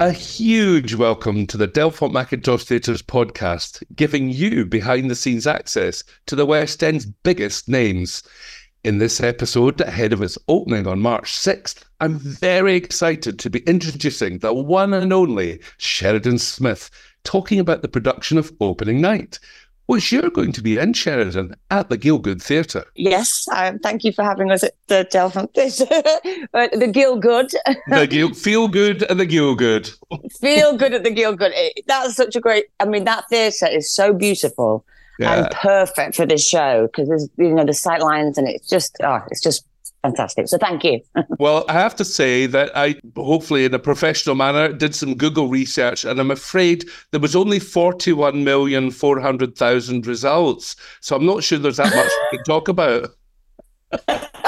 A huge welcome to the Delfont Mackintosh Theatres podcast, giving you behind the scenes access to the West End's biggest names. In this episode, ahead of its opening on March 6th, I'm very excited to be introducing the one and only Sheridan Smith, talking about the production of Opening Night, which you're going to be in, Sheridan, at the Gielgud Theatre. Yes, um, thank you for having us at the Delfont the Gielgud. the Gil- Feel Good and the Gielgud. Feel Good at the. It, that's such a great, I mean, that theatre is so beautiful yeah. and perfect for this show because there's, you know, the sight lines and it's just, oh, it's just fantastic. So thank you. well, I have to say that I, hopefully in a professional manner, did some Google research, and I'm afraid there was only 41,400,000 results. So I'm not sure there's that much to talk about.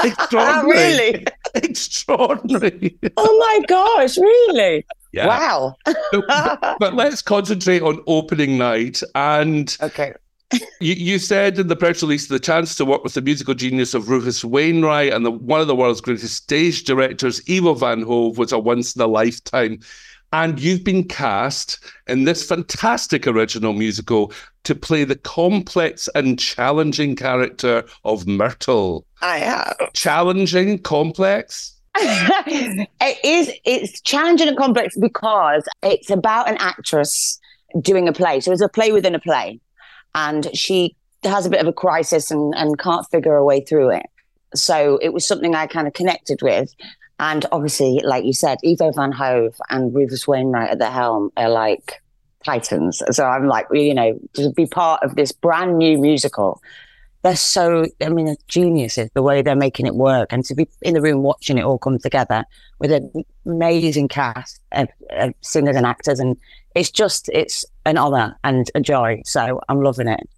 Extraordinary. really? Extraordinary. oh my gosh, really? Yeah. Wow. but, but, let's concentrate on opening night. And okay you, you said in the press release the chance to work with the musical genius of Rufus Wainwright and the, one of the world's greatest stage directors, Ivo Van Hove, was a once in a lifetime. And you've been cast in this fantastic original musical to play the complex and challenging character of Myrtle. I have. Challenging, complex? it is it's challenging and complex because it's about an actress doing a play. So it's a play within a play and she has a bit of a crisis and, and can't figure a way through it. So it was something I kind of connected with. And obviously, like you said, Ivo Van Hove and Rufus Wainwright at the helm are like titans. So I'm like, you know, to be part of this brand new musical. They're so, I mean, they're geniuses, the way they're making it work. And to be in the room watching it all come together with an amazing cast of, of singers and actors. And it's just, it's an honor and a joy. So I'm loving it.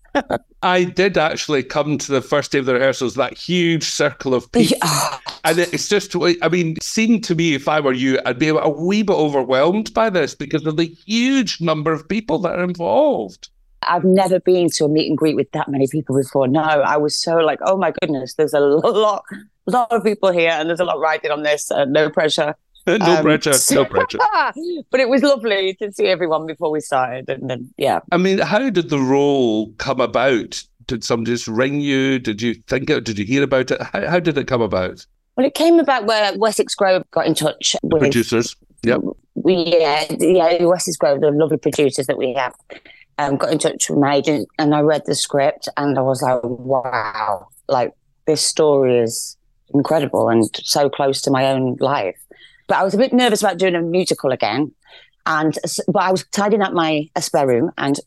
I did actually come to the first day of the rehearsals, that huge circle of people. and it's just, I mean, it seemed to me, if I were you, I'd be a wee bit overwhelmed by this because of the huge number of people that are involved. I've never been to a meet and greet with that many people before. No, I was so like, oh my goodness, there's a lot, a lot of people here and there's a lot riding on this. Uh, no pressure. no um, pressure, no pressure. but it was lovely to see everyone before we started, and then yeah. I mean, how did the role come about? Did somebody just ring you? Did you think it? Did you hear about it? How, how did it come about? Well, it came about where Wessex Grove got in touch with producers. Yep. We yeah yeah Wessex Grove, the lovely producers that we have, um, got in touch with my agent, and I read the script, and I was like, wow, like this story is incredible and so close to my own life. But I was a bit nervous about doing a musical again. And but I was tidying up my spare room, and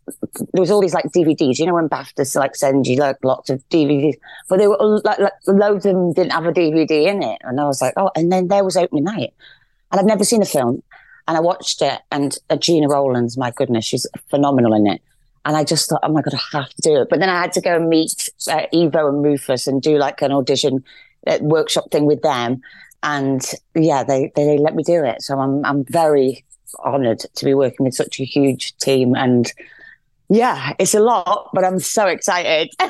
there was all these like DVDs. You know when BAFTAs like send you like lots of DVDs, but they were like, like loads of them didn't have a DVD in it, and I was like, oh. And then there was opening night, and I'd never seen the film, and I watched it, and uh, Gena Rowlands, my goodness, she's phenomenal in it. And I just thought, oh my god, I have to do it. But then I had to go and meet uh, Ivo and Rufus and do like an audition uh, workshop thing with them and yeah, they, they let me do it. So I'm I'm very honoured to be working with such a huge team and yeah, it's a lot, but I'm so excited.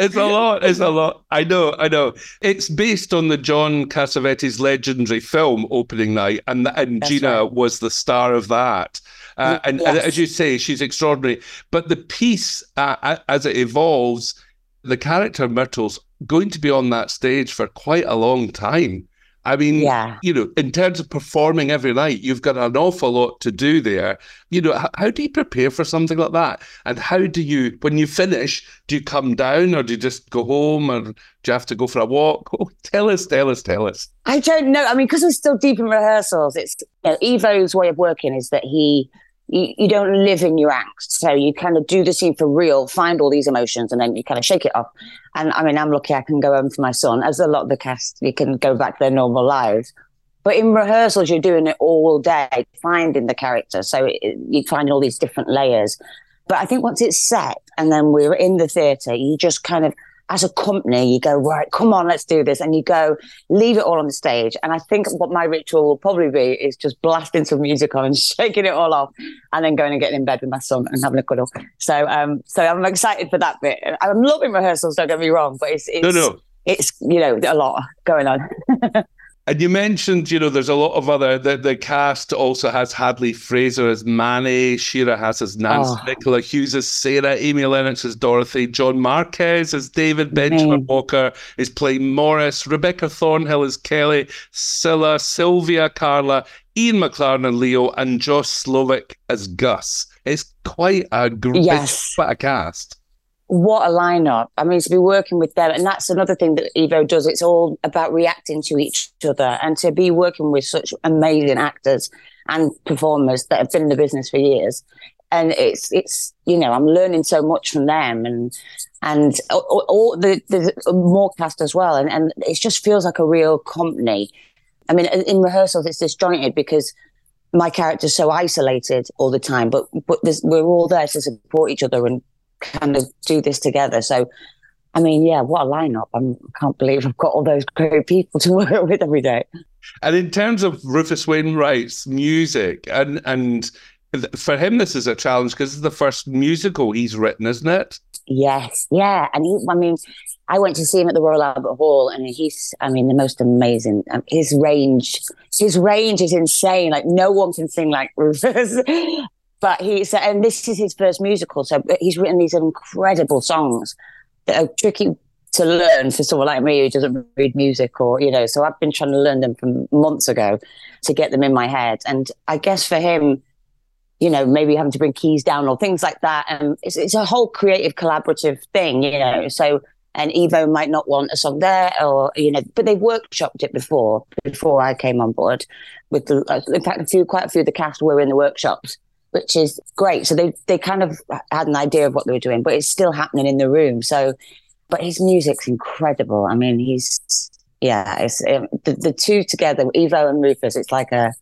it's a lot. It's a lot. I know. I know. It's based on the John Cassavetes legendary film Opening Night, and and That's Gena right. was the star of that. Uh, and, yes. and, as you say, she's extraordinary. But the piece, uh, as it evolves, the character Myrtle's going to be on that stage for quite a long time. I mean, yeah. you know, in terms of performing every night, you've got an awful lot to do there. You know, how, how, do you prepare for something like that? And how do you, when you finish, do you come down or do you just go home or do you have to go for a walk? Oh, tell us, tell us, tell us. I don't know. I mean, because we're still deep in rehearsals, it's, you know, Ivo's way of working is that he, you, you don't live in your act. So you kind of do the scene for real, find all these emotions, and then you kind of shake it off. And I mean, I'm lucky I can go home for my son, as a lot of the cast, you can go back to their normal lives. But in rehearsals, you're doing it all day, finding the character. So it, you find all these different layers. But I think once it's set and then we're in the theatre, you just kind of as a company, you go, right, come on, let's do this. And you go, leave it all on the stage. And I think what my ritual will probably be is just blasting some music on and shaking it all off and then going and getting in bed with my son and having a cuddle. So, um, so I'm excited for that bit. I'm loving rehearsals, don't get me wrong, but it's, it's, no, no. it's, you know, a lot going on. And you mentioned, you know, there's a lot of other. The, the cast also has Hadley Fraser as Manny, Shira Haas as Nance, oh. Nicola Hughes as Sarah, Amy Lennox as Dorothy, John Marquez as David, Benjamin mm. Walker is playing Morris, Rebecca Thornhill as Kelly, Scylla, Sylvia, Carla, Ian McLarnon and Leo, and Josh Slovic as Gus. It's quite a great yes. cast what a lineup. I mean, to be working with them. And that's another thing that Ivo does. It's all about reacting to each other and to be working with such amazing actors and performers that have been in the business for years. And it's, it's, you know, I'm learning so much from them and, and all, the, the more cast as well. And, and it just feels like a real company. I mean, in rehearsals, it's disjointed because my character's so isolated all the time, but, but we're all there to support each other and kind of do this together. So, I mean, yeah, what a lineup! I'm, I can't believe I've got all those great people to work with every day. And in terms of Rufus Wainwright's music, and and for him, this is a challenge because it's the first musical he's written, isn't it? Yes, yeah, and he, I mean, I went to see him at the Royal Albert Hall, and he's, I mean, the most amazing. Um, his range, his range is insane. Like no one can sing like Rufus, but he's and this is his first musical, so he's written these incredible songs that are tricky to learn for someone like me who doesn't read music or you know. So I've been trying to learn them from months ago to get them in my head, and I guess for him, you know, maybe having to bring keys down or things like that, and it's, it's a whole creative collaborative thing, you know. So and Ivo might not want a song there, or you know, but they've workshopped it before before I came on board. With the, uh, in fact, a few, quite a few of the cast were in the workshops, which is great. So they they kind of had an idea of what they were doing, but it's still happening in the room. So, but his music's incredible. I mean, he's yeah, it's um, the, the two together, Ivo and Rufus. It's like a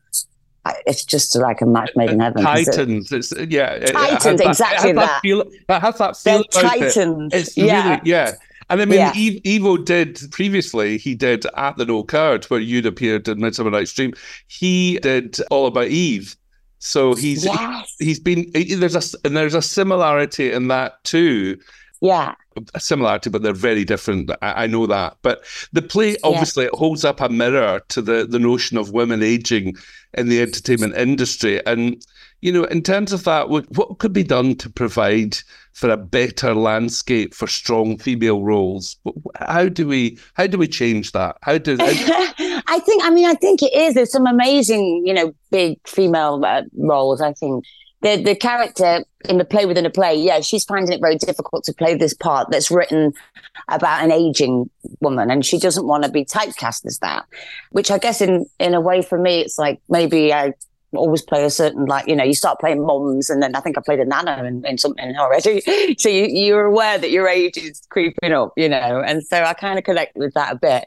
it's just like a match made in heaven. Titans, it? it's yeah, Titans, it exactly that. that. Feel, that has that feel Titans. It. It's yeah. really yeah. And I mean, yeah. Ivo did previously, he did At the Noël Coward, where you'd appeared in Midsummer Night's Dream. He did All About Eve. So he's yes. he, has been there's a and there's a similarity in that too. Yeah. A similarity, but they're very different. I, I know that. But the play obviously yeah. it holds up a mirror to the the notion of women aging in the entertainment industry. And you know, in terms of that, what, what could be done to provide for a better landscape for strong female roles? How do we how do we change that? How do how, I think, I mean, I think it is. There's some amazing, you know, big female uh, roles. I think the the character in the play within a play, yeah, she's finding it very difficult to play this part that's written about an aging woman, and she doesn't want to be typecast as that. Which I guess, in in a way, for me, it's like maybe I always play a certain like you know you start playing moms and then I think I played a nana in, in something already so you, you're aware that your age is creeping up you know and so I kind of connect with that a bit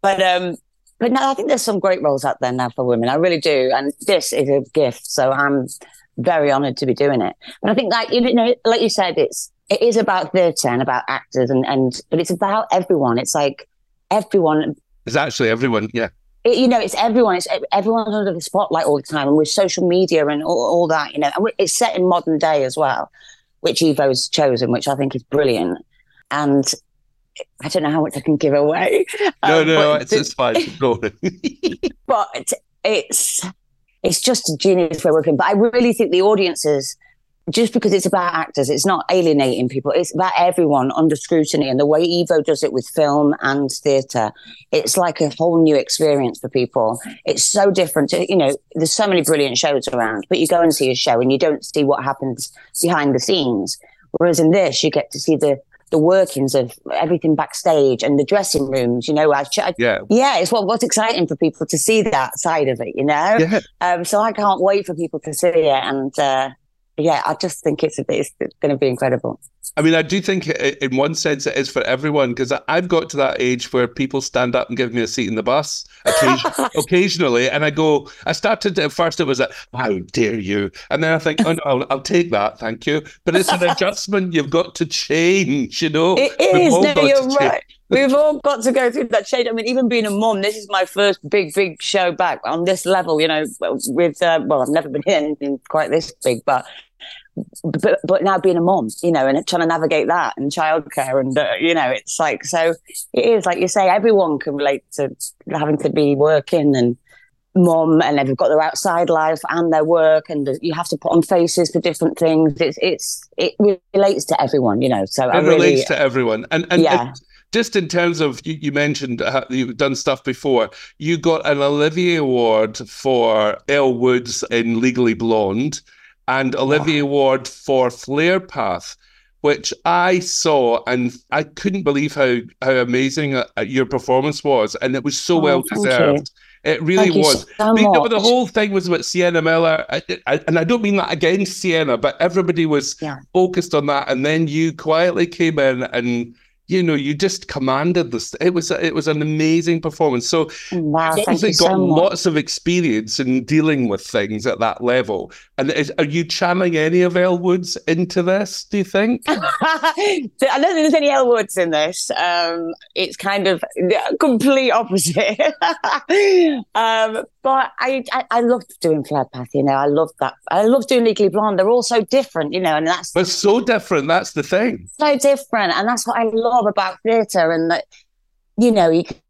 but um but no, I think there's some great roles out there now for women. I really do. And this is a gift. So I'm very honored to be doing it. But I think like, you know, like you said, it's, it is about theatre and about actors and, and, but it's about everyone. It's like everyone. It's actually everyone. Yeah. It, you know, it's everyone. It's everyone's under the spotlight all the time, and with social media and all, all that, you know, and it's set in modern day as well, which Ivo's chosen, which I think is brilliant. And I don't know how much I can give away. No, um, no, it's, it's fine. but it's it's just a genius way of working. But I really think the audiences, just because it's about actors, it's not alienating people. It's about everyone under scrutiny. And the way Ivo does it with film and theatre, it's like a whole new experience for people. It's so different. To, you know, there's so many brilliant shows around, but you go and see a show and you don't see what happens behind the scenes. Whereas in this, you get to see the the workings of everything backstage and the dressing rooms. You know, I, I, yeah, yeah, it's what what's exciting for people to see that side of it. You know, yeah. um, so I can't wait for people to see it, and uh, yeah, I just think it's it's, it's going to be incredible. I mean, I do think in one sense it is for everyone because I've got to that age where people stand up and give me a seat in the bus occasionally, occasionally and I go, I started at first, it was a, how dare you? And then I think, oh, no, I'll, I'll, take that, thank you. But it's an adjustment you've got to change, you know? It is, no, you're right. We've all got to go through that change. I mean, even being a mom, this is my first big, big show back on this level, you know, with, uh, well, I've never been in anything quite this big, but but, but now being a mom, you know, and trying to navigate that and childcare, and uh, you know, it's like so. It is like you say, everyone can relate to having to be working and mom and they've got their outside life and their work and you have to put on faces for different things it's it's it relates to everyone you know so it I relates really, to everyone and and yeah. Just in terms of you, you mentioned uh, you've done stuff before you got an olivier award for elle woods in legally blonde and olivier wow. award for flare path which I saw and I couldn't believe how how amazing uh, your performance was, and it was so oh, well deserved. It really Thank was. So the, the, whole thing was about Sienna Miller, I, I, and I don't mean that against Sienna, but everybody was yeah. focused on that. And then you quietly came in and you know, you just commanded this. It was it was an amazing performance. So wow, you've obviously got so lots of experience in dealing with things at that level. And is, are you channeling any of Elle Woods into this? Do you think? I don't think there's any Elle Woods in this. Um, it's kind of the complete opposite. um, but I, I, I loved doing Flare Path. You know, I loved that. I love doing Legally Blonde. They're all so different. You know, and that's but so different. That's the thing. So different, and that's what I love love about theatre and that you know you can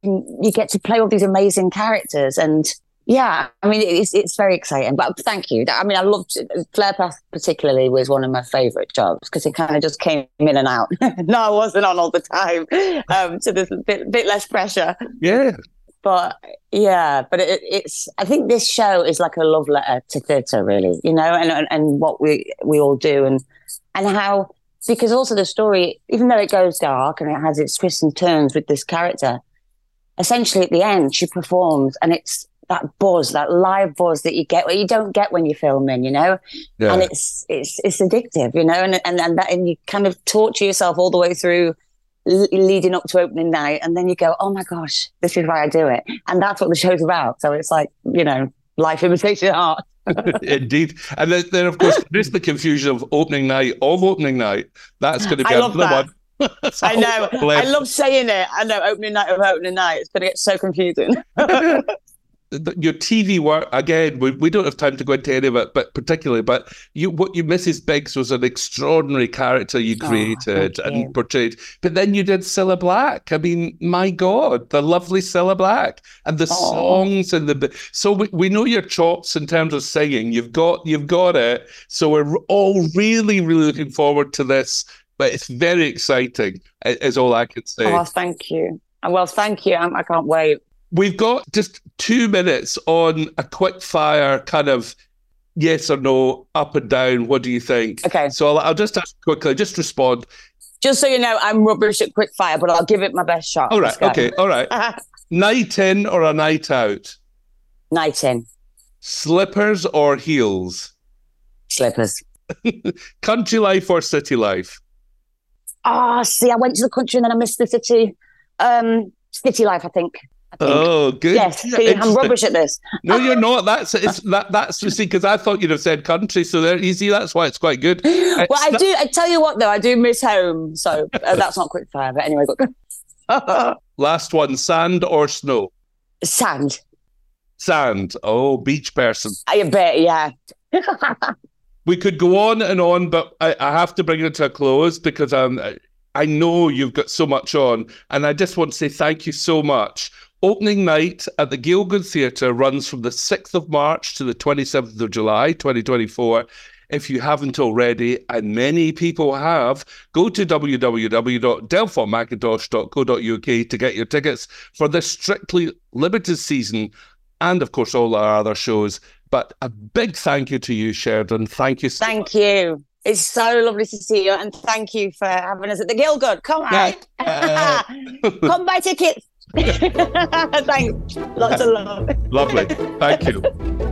you get to play all these amazing characters and yeah i mean it's it's very exciting but thank you i mean i loved flare path particularly was one of my favorite jobs because it kind of just came in and out no i wasn't on all the time um so there's a bit, bit less pressure yeah but yeah but it, it's i think this show is like a love letter to theatre really you know and, and and what we we all do and and how because also the story, even though it goes dark and it has its twists and turns with this character, essentially at the end she performs and it's that buzz, that live buzz that you get what you don't get when you're filming, you know? Yeah. And it's it's it's addictive, you know, and and and that and you kind of torture yourself all the way through leading up to opening night and then you go, Oh my gosh, this is why I do it. And that's what the show's about. So it's like, you know, life imitation art. Indeed. And then, then, of course, there's the confusion of opening night of opening night. That's going to get the one. I know. I love saying it. I know opening night of opening night. It's going to get so confusing your TV work again. We, we don't have time to go into any of it, but particularly, but you what you Mrs. Biggs was an extraordinary character you oh, created oh, and you. portrayed. But then you did Cilla Black. I mean, my God, the lovely Cilla Black and the oh. songs and the so we, we know your chops in terms of singing. You've got you've got it. So we're all really really looking forward to this. But it's very exciting. Is all I can say. Oh, thank you. Well, thank you. I can't wait. We've got just two minutes on a quick fire kind of yes or no, up and down. What do you think? Okay. So I'll, I'll just ask quickly, just respond. Just so you know, I'm rubbish at quick fire, but I'll give it my best shot. All right. Okay. All right. night in or a night out? Night in. Slippers or heels? Slippers. country life or city life? Ah, oh, see, I went to the country and then I missed the city. Um, city life, I think. Oh, good. Yes, I'm rubbish at this. no, you're not. That's it's that that's see because I thought you'd have said country, so there you see that's why it's quite good. well, I do. I tell you what, though, I do miss home, so uh, that's not quick fire. But anyway, last one: sand or snow? Sand. Sand. Oh, beach person. I bet. Yeah. we could go on and on, but I, I have to bring it to a close because um, I know you've got so much on, and I just want to say thank you so much Opening night at the Gielgud Theatre runs from the 6th of March to the 27th of July, 2024. If you haven't already, and many people have, go to www.delfontmackintosh.co.uk to get your tickets for this strictly limited season and, of course, all our other shows. But a big thank you to you, Sheridan. Thank you so Thank much. you. It's so lovely to see you, and thank you for having us at the Gielgud. Come on, uh, come buy tickets. Thanks. Lots of love. Lovely. Thank you.